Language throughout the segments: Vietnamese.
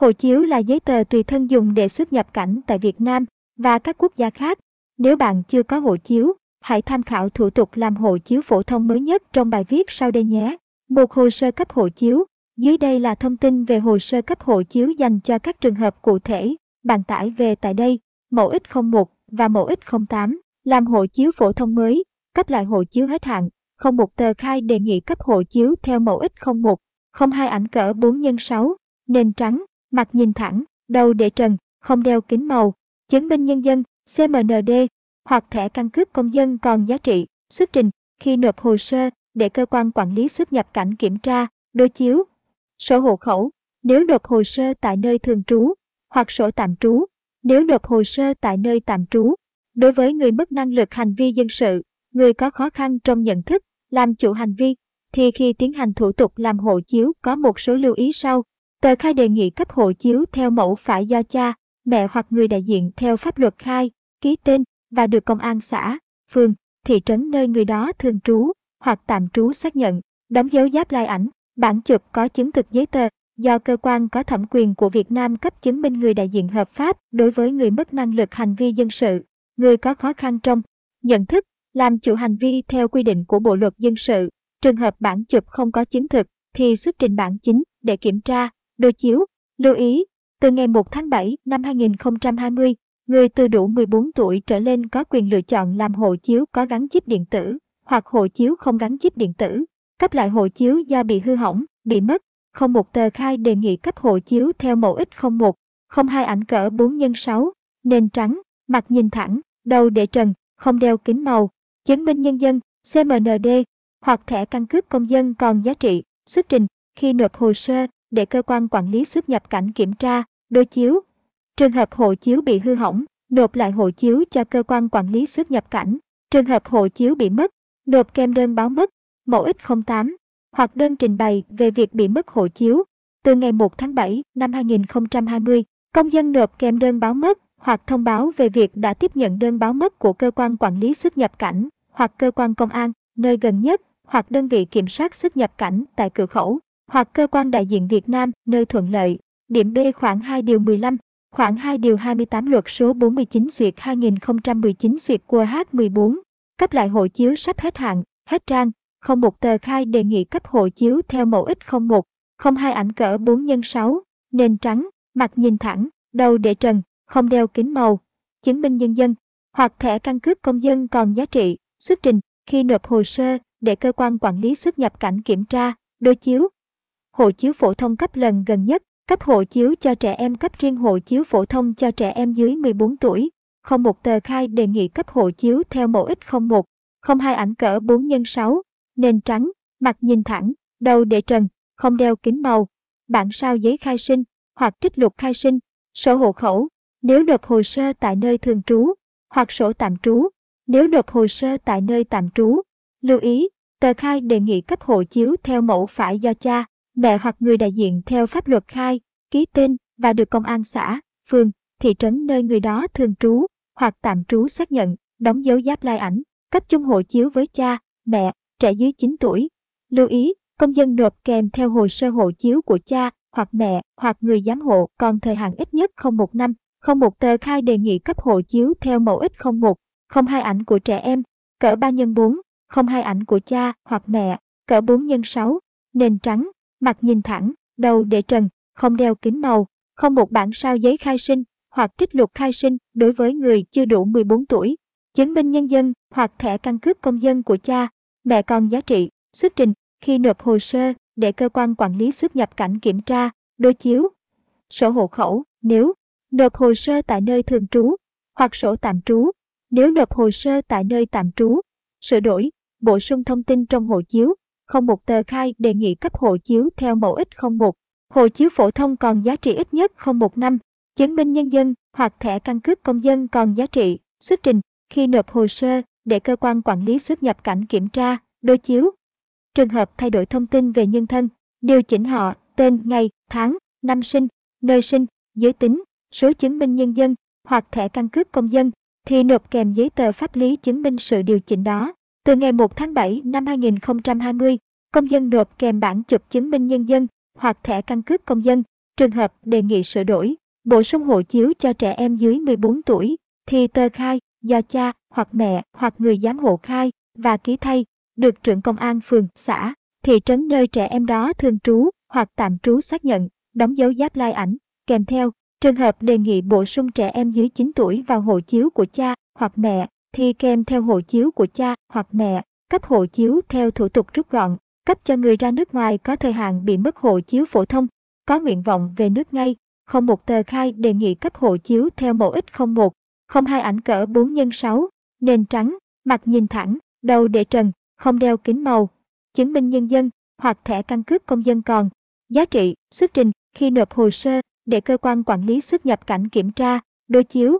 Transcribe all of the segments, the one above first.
Hộ chiếu là giấy tờ tùy thân dùng để xuất nhập cảnh tại Việt Nam và các quốc gia khác. Nếu bạn chưa có hộ chiếu, hãy tham khảo thủ tục làm hộ chiếu phổ thông mới nhất trong bài viết sau đây nhé. Một hồ sơ cấp hộ chiếu. Dưới đây là thông tin về hồ sơ cấp hộ chiếu dành cho các trường hợp cụ thể. Bạn tải về tại đây, mẫu X01 và mẫu X08. Làm hộ chiếu phổ thông mới, cấp lại hộ chiếu hết hạn, không một tờ khai đề nghị cấp hộ chiếu theo mẫu X01, không hai ảnh cỡ 4 x 6, nền trắng, mặt nhìn thẳng, đầu để trần, không đeo kính màu, chứng minh nhân dân, CMND hoặc thẻ căn cước công dân còn giá trị, xuất trình khi nộp hồ sơ để cơ quan quản lý xuất nhập cảnh kiểm tra, đối chiếu. Sổ hộ khẩu, nếu nộp hồ sơ tại nơi thường trú, hoặc sổ tạm trú, nếu nộp hồ sơ tại nơi tạm trú. Đối với người mất năng lực hành vi dân sự, người có khó khăn trong nhận thức, làm chủ hành vi, thì khi tiến hành thủ tục làm hộ chiếu có một số lưu ý sau. Tờ khai đề nghị cấp hộ chiếu theo mẫu phải do cha, mẹ hoặc người đại diện theo pháp luật khai, ký tên và được công an xã, phường, thị trấn nơi người đó thường trú hoặc tạm trú xác nhận, đóng dấu giáp lai ảnh, bản chụp có chứng thực giấy tờ do cơ quan có thẩm quyền của Việt Nam cấp chứng minh người đại diện hợp pháp đối với người mất năng lực hành vi dân sự, người có khó khăn trong nhận thức, làm chủ hành vi theo quy định của Bộ luật dân sự. Trường hợp bản chụp không có chứng thực thì xuất trình bản chính để kiểm tra, đối chiếu. Lưu ý, từ ngày 1 tháng 7 năm 2020, người từ đủ 14 tuổi trở lên có quyền lựa chọn làm hộ chiếu có gắn chip điện tử hoặc hộ chiếu không gắn chip điện tử. Cấp lại hộ chiếu do bị hư hỏng, bị mất, không một tờ khai đề nghị cấp hộ chiếu theo mẫu X01, không hai ảnh cỡ 4 x 6, nền trắng, mặt nhìn thẳng, đầu để trần, không đeo kính màu, chứng minh nhân dân, CMND hoặc thẻ căn cước công dân còn giá trị, xuất trình khi nộp hồ sơ để cơ quan quản lý xuất nhập cảnh kiểm tra, đối chiếu. Trường hợp hộ chiếu bị hư hỏng, nộp lại hộ chiếu cho cơ quan quản lý xuất nhập cảnh. Trường hợp hộ chiếu bị mất, nộp kèm đơn báo mất, mẫu X08 hoặc đơn trình bày về việc bị mất hộ chiếu. Từ ngày 1 tháng 7 năm 2020, công dân nộp kèm đơn báo mất hoặc thông báo về việc đã tiếp nhận đơn báo mất của cơ quan quản lý xuất nhập cảnh hoặc cơ quan công an nơi gần nhất hoặc đơn vị kiểm soát xuất nhập cảnh tại cửa khẩu hoặc cơ quan đại diện Việt Nam nơi thuận lợi. Điểm B khoảng 2 điều 15, khoảng 2 điều 28 luật số 49 duyệt 2019 duyệt của H14, cấp lại hộ chiếu sắp hết hạn, hết trang, không một tờ khai đề nghị cấp hộ chiếu theo mẫu X01, không hai ảnh cỡ 4 x 6, nền trắng, mặt nhìn thẳng, đầu để trần, không đeo kính màu, chứng minh nhân dân hoặc thẻ căn cước công dân còn giá trị, xuất trình khi nộp hồ sơ để cơ quan quản lý xuất nhập cảnh kiểm tra, đối chiếu. Hộ chiếu phổ thông cấp lần gần nhất, cấp hộ chiếu cho trẻ em cấp riêng hộ chiếu phổ thông cho trẻ em dưới 14 tuổi, không một tờ khai đề nghị cấp hộ chiếu theo mẫu X01, không hai ảnh cỡ 4 x 6, nền trắng, mặt nhìn thẳng, đầu để trần, không đeo kính màu, bản sao giấy khai sinh hoặc trích lục khai sinh, sổ hộ khẩu, nếu nộp hồ sơ tại nơi thường trú, hoặc sổ tạm trú, nếu nộp hồ sơ tại nơi tạm trú. Lưu ý, tờ khai đề nghị cấp hộ chiếu theo mẫu phải do cha, mẹ hoặc người đại diện theo pháp luật khai, ký tên và được công an xã, phường, thị trấn nơi người đó thường trú hoặc tạm trú xác nhận, đóng dấu giáp lai ảnh, cấp chung hộ chiếu với cha, mẹ, trẻ dưới 9 tuổi. Lưu ý, công dân nộp kèm theo hồ sơ hộ chiếu của cha hoặc mẹ hoặc người giám hộ còn thời hạn ít nhất không một năm, không một tờ khai đề nghị cấp hộ chiếu theo mẫu X01, không hai ảnh của trẻ em, cỡ 3 x 4, không hai ảnh của cha hoặc mẹ, cỡ 4 x 6, nền trắng, mặt nhìn thẳng, đầu để trần, không đeo kính màu, không một bản sao giấy khai sinh hoặc trích lục khai sinh đối với người chưa đủ 14 tuổi, chứng minh nhân dân hoặc thẻ căn cước công dân của cha, mẹ con giá trị, xuất trình khi nộp hồ sơ để cơ quan quản lý xuất nhập cảnh kiểm tra, đối chiếu. Sổ hộ khẩu, nếu nộp hồ sơ tại nơi thường trú hoặc sổ tạm trú, nếu nộp hồ sơ tại nơi tạm trú, sửa đổi, bổ sung thông tin trong hộ chiếu, không một tờ khai đề nghị cấp hộ chiếu theo mẫu X01. Hộ chiếu phổ thông còn giá trị ít nhất không một năm, chứng minh nhân dân hoặc thẻ căn cước công dân còn giá trị, xuất trình khi nộp hồ sơ để cơ quan quản lý xuất nhập cảnh kiểm tra, đối chiếu. Trường hợp thay đổi thông tin về nhân thân, điều chỉnh họ, tên, ngày, tháng, năm sinh, nơi sinh, giới tính, số chứng minh nhân dân hoặc thẻ căn cước công dân thì nộp kèm giấy tờ pháp lý chứng minh sự điều chỉnh đó. Từ ngày 1 tháng 7 năm 2020, công dân nộp kèm bản chụp chứng minh nhân dân hoặc thẻ căn cước công dân Trường hợp đề nghị sửa đổi, bổ sung hộ chiếu cho trẻ em dưới 14 tuổi, thì tờ khai do cha hoặc mẹ hoặc người giám hộ khai và ký thay, được trưởng công an phường, xã, thị trấn nơi trẻ em đó thường trú hoặc tạm trú xác nhận, đóng dấu giáp lai ảnh, kèm theo. Trường hợp đề nghị bổ sung trẻ em dưới 9 tuổi vào hộ chiếu của cha hoặc mẹ, thì kèm theo hộ chiếu của cha hoặc mẹ, cấp hộ chiếu theo thủ tục rút gọn, cấp cho người ra nước ngoài có thời hạn bị mất hộ chiếu phổ thông, có nguyện vọng về nước ngay, không một tờ khai đề nghị cấp hộ chiếu theo mẫu ít 01, không hai ảnh cỡ 4 x 6, nền trắng, mặt nhìn thẳng, đầu để trần, không đeo kính màu, chứng minh nhân dân hoặc thẻ căn cước công dân còn. Giá trị, xuất trình, khi nộp hồ sơ, để cơ quan quản lý xuất nhập cảnh kiểm tra, đối chiếu.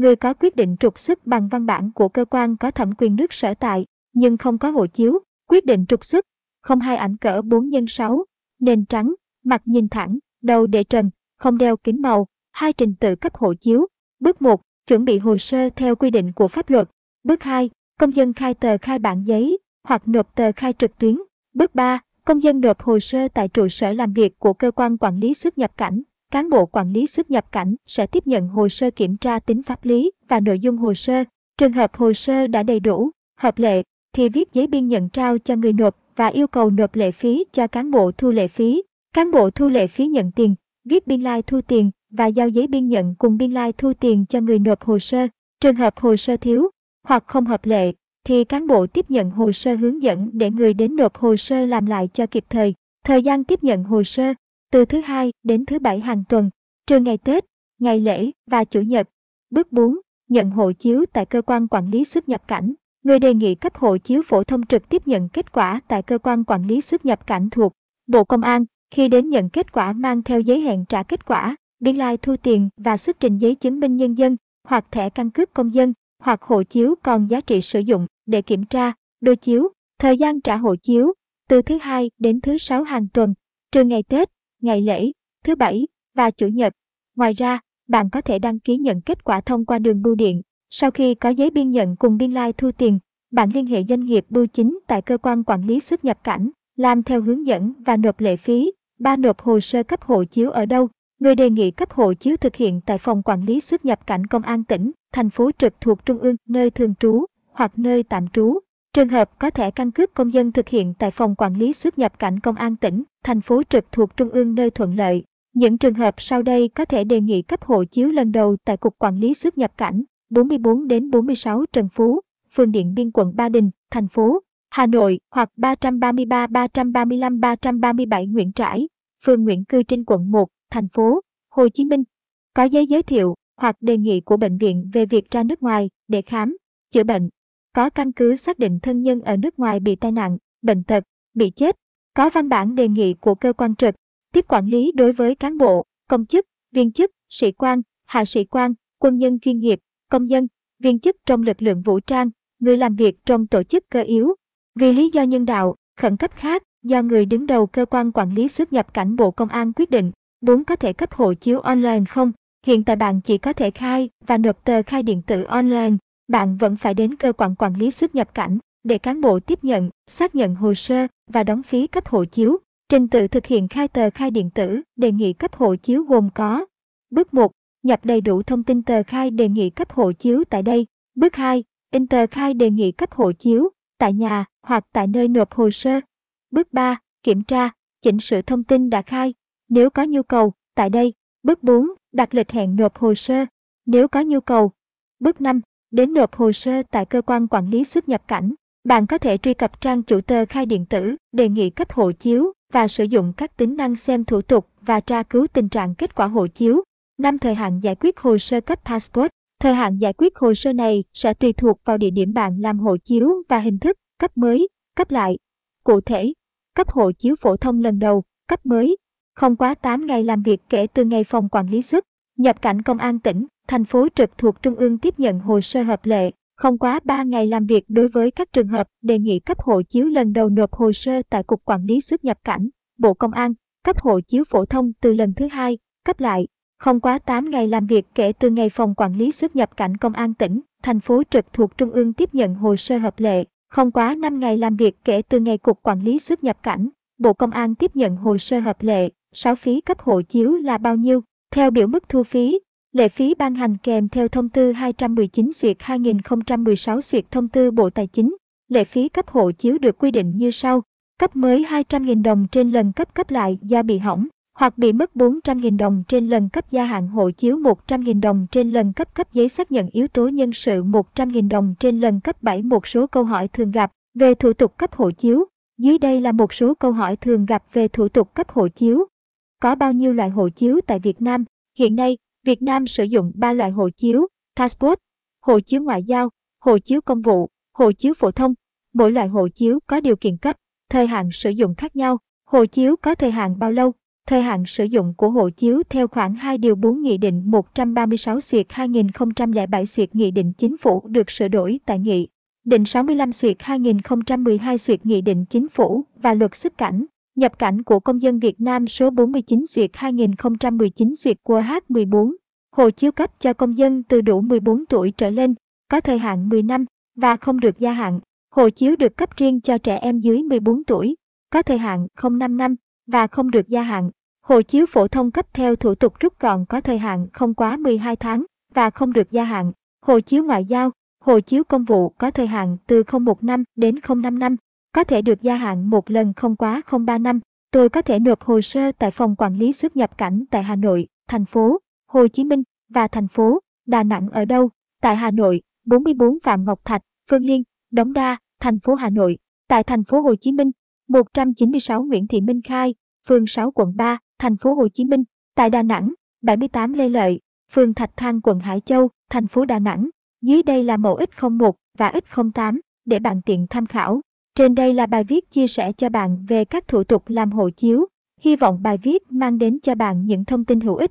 Người có quyết định trục xuất bằng văn bản của cơ quan có thẩm quyền nước sở tại, nhưng không có hộ chiếu, quyết định trục xuất, không hai ảnh cỡ 4 x 6, nền trắng, mặt nhìn thẳng, đầu để trần, không đeo kính màu, hai trình tự cấp hộ chiếu. Bước 1, chuẩn bị hồ sơ theo quy định của pháp luật. Bước 2, công dân khai tờ khai bản giấy hoặc nộp tờ khai trực tuyến. Bước 3, công dân nộp hồ sơ tại trụ sở làm việc của cơ quan quản lý xuất nhập cảnh. Cán bộ quản lý xuất nhập cảnh sẽ tiếp nhận hồ sơ kiểm tra tính pháp lý và nội dung hồ sơ. Trường hợp hồ sơ đã đầy đủ, hợp lệ, thì viết giấy biên nhận trao cho người nộp và yêu cầu nộp lệ phí cho cán bộ thu lệ phí. Cán bộ thu lệ phí nhận tiền, viết biên lai like thu tiền và giao giấy biên nhận cùng biên lai like thu tiền cho người nộp hồ sơ. Trường hợp hồ sơ thiếu hoặc không hợp lệ, thì cán bộ tiếp nhận hồ sơ hướng dẫn để người đến nộp hồ sơ làm lại cho kịp thời. Thời gian tiếp nhận hồ sơ, từ thứ hai đến thứ bảy hàng tuần, trừ ngày Tết, ngày lễ và Chủ nhật. Bước 4. Nhận hộ chiếu tại cơ quan quản lý xuất nhập cảnh. Người đề nghị cấp hộ chiếu phổ thông trực tiếp nhận kết quả tại cơ quan quản lý xuất nhập cảnh thuộc Bộ Công an. Khi đến nhận kết quả mang theo giấy hẹn trả kết quả, biên lai thu tiền và xuất trình giấy chứng minh nhân dân hoặc thẻ căn cước công dân hoặc hộ chiếu còn giá trị sử dụng để kiểm tra, đối chiếu. Thời gian trả hộ chiếu từ thứ hai đến thứ sáu hàng tuần, trừ ngày Tết, ngày lễ, thứ bảy và chủ nhật. Ngoài ra, bạn có thể đăng ký nhận kết quả thông qua đường bưu điện. Sau khi có giấy biên nhận cùng biên lai thu tiền, bạn liên hệ doanh nghiệp bưu chính tại cơ quan quản lý xuất nhập cảnh, làm theo hướng dẫn và nộp lệ phí. Ba nộp hồ sơ cấp hộ chiếu ở đâu? Người đề nghị cấp hộ chiếu thực hiện tại phòng quản lý xuất nhập cảnh công an tỉnh, thành phố trực thuộc trung ương, nơi thường trú hoặc nơi tạm trú. Trường hợp có thẻ căn cước công dân thực hiện tại phòng quản lý xuất nhập cảnh công an tỉnh, thành phố trực thuộc trung ương nơi thuận lợi. Những trường hợp sau đây có thể đề nghị cấp hộ chiếu lần đầu tại Cục Quản lý xuất nhập cảnh 44 đến 46 Trần Phú, phường Điện Biên quận Ba Đình, thành phố Hà Nội hoặc 333 335 337 Nguyễn Trãi, phường Nguyễn Cư Trinh quận 1, thành phố Hồ Chí Minh. Có giấy giới thiệu hoặc đề nghị của bệnh viện về việc ra nước ngoài để khám, chữa bệnh. Có căn cứ xác định thân nhân ở nước ngoài bị tai nạn, bệnh tật, bị chết. Có văn bản đề nghị của cơ quan trực, tiếp quản lý đối với cán bộ, công chức, viên chức, sĩ quan, hạ sĩ quan, quân nhân chuyên nghiệp, công dân, viên chức trong lực lượng vũ trang, người làm việc trong tổ chức cơ yếu. Vì lý do nhân đạo, khẩn cấp khác, do người đứng đầu cơ quan quản lý xuất nhập cảnh Bộ Công an quyết định, muốn có thể cấp hộ chiếu online không? Hiện tại bạn chỉ có thể khai và nộp tờ khai điện tử online, bạn vẫn phải đến cơ quan quản lý xuất nhập cảnh để cán bộ tiếp nhận, xác nhận hồ sơ và đóng phí cấp hộ chiếu. Trình tự thực hiện khai tờ khai điện tử đề nghị cấp hộ chiếu gồm có Bước 1. Nhập đầy đủ thông tin tờ khai đề nghị cấp hộ chiếu tại đây. Bước 2. In tờ khai đề nghị cấp hộ chiếu tại nhà hoặc tại nơi nộp hồ sơ. Bước 3. Kiểm tra, chỉnh sửa thông tin đã khai. Nếu có nhu cầu, tại đây. Bước 4. Đặt lịch hẹn nộp hồ sơ. Nếu có nhu cầu. Bước 5. Đến nộp hồ sơ tại cơ quan quản lý xuất nhập cảnh. Bạn có thể truy cập trang chủ tờ khai điện tử, đề nghị cấp hộ chiếu và sử dụng các tính năng xem thủ tục và tra cứu tình trạng kết quả hộ chiếu. Năm thời hạn giải quyết hồ sơ cấp passport. Thời hạn giải quyết hồ sơ này sẽ tùy thuộc vào địa điểm bạn làm hộ chiếu và hình thức cấp mới, cấp lại. Cụ thể, cấp hộ chiếu phổ thông lần đầu, cấp mới, không quá 8 ngày làm việc kể từ ngày phòng quản lý xuất, nhập cảnh công an tỉnh, thành phố trực thuộc trung ương tiếp nhận hồ sơ hợp lệ, không quá 3 ngày làm việc đối với các trường hợp đề nghị cấp hộ chiếu lần đầu nộp hồ sơ tại Cục Quản lý xuất nhập cảnh, Bộ Công an, cấp hộ chiếu phổ thông từ lần thứ hai, cấp lại, không quá 8 ngày làm việc kể từ ngày phòng quản lý xuất nhập cảnh công an tỉnh, thành phố trực thuộc trung ương tiếp nhận hồ sơ hợp lệ, không quá 5 ngày làm việc kể từ ngày Cục Quản lý xuất nhập cảnh, Bộ Công an tiếp nhận hồ sơ hợp lệ, 6 phí cấp hộ chiếu là bao nhiêu? Theo biểu mức thu phí, lệ phí ban hành kèm theo thông tư 219 duyệt 2016 duyệt thông tư Bộ Tài chính, lệ phí cấp hộ chiếu được quy định như sau. Cấp mới 200.000 đồng trên lần cấp cấp lại do bị hỏng, hoặc bị mất 400.000 đồng trên lần cấp gia hạn hộ chiếu 100.000 đồng trên lần cấp cấp giấy xác nhận yếu tố nhân sự 100.000 đồng trên lần cấp 7 một số câu hỏi thường gặp về thủ tục cấp hộ chiếu. Dưới đây là một số câu hỏi thường gặp về thủ tục cấp hộ chiếu. Có bao nhiêu loại hộ chiếu tại Việt Nam? Hiện nay, Việt Nam sử dụng 3 loại hộ chiếu, passport, hộ chiếu ngoại giao, hộ chiếu công vụ, hộ chiếu phổ thông. Mỗi loại hộ chiếu có điều kiện cấp, thời hạn sử dụng khác nhau. Hộ chiếu có thời hạn bao lâu? Thời hạn sử dụng của hộ chiếu theo khoản 2 điều 4 Nghị định 136 xuyệt 2007 xuyệt Nghị định Chính phủ được sửa đổi tại Nghị định 65 xuyệt 2012 xuyệt Nghị định Chính phủ và luật xuất cảnh, nhập cảnh của công dân Việt Nam số 49 duyệt 2019 duyệt của H14. Hộ chiếu cấp cho công dân từ đủ 14 tuổi trở lên, có thời hạn 10 năm và không được gia hạn. Hộ chiếu được cấp riêng cho trẻ em dưới 14 tuổi, có thời hạn 05 năm và không được gia hạn. Hộ chiếu phổ thông cấp theo thủ tục rút gọn có thời hạn không quá 12 tháng và không được gia hạn. Hộ chiếu ngoại giao, hộ chiếu công vụ có thời hạn từ 01 năm đến 05 năm, có thể được gia hạn một lần không quá 03 năm. Tôi có thể nộp hồ sơ tại phòng quản lý xuất nhập cảnh tại Hà Nội, thành phố Hồ Chí Minh và thành phố Đà Nẵng ở đâu? Tại Hà Nội, 44 Phạm Ngọc Thạch, Phương Liên, Đống Đa, thành phố Hà Nội. Tại thành phố Hồ Chí Minh, 196 Nguyễn Thị Minh Khai, phường 6 quận 3, thành phố Hồ Chí Minh, tại Đà Nẵng, 78 Lê Lợi, phường Thạch Thang quận Hải Châu, thành phố Đà Nẵng. Dưới đây là mẫu X01 và X08 để bạn tiện tham khảo. Trên đây là bài viết chia sẻ cho bạn về các thủ tục làm hộ chiếu. Hy vọng bài viết mang đến cho bạn những thông tin hữu ích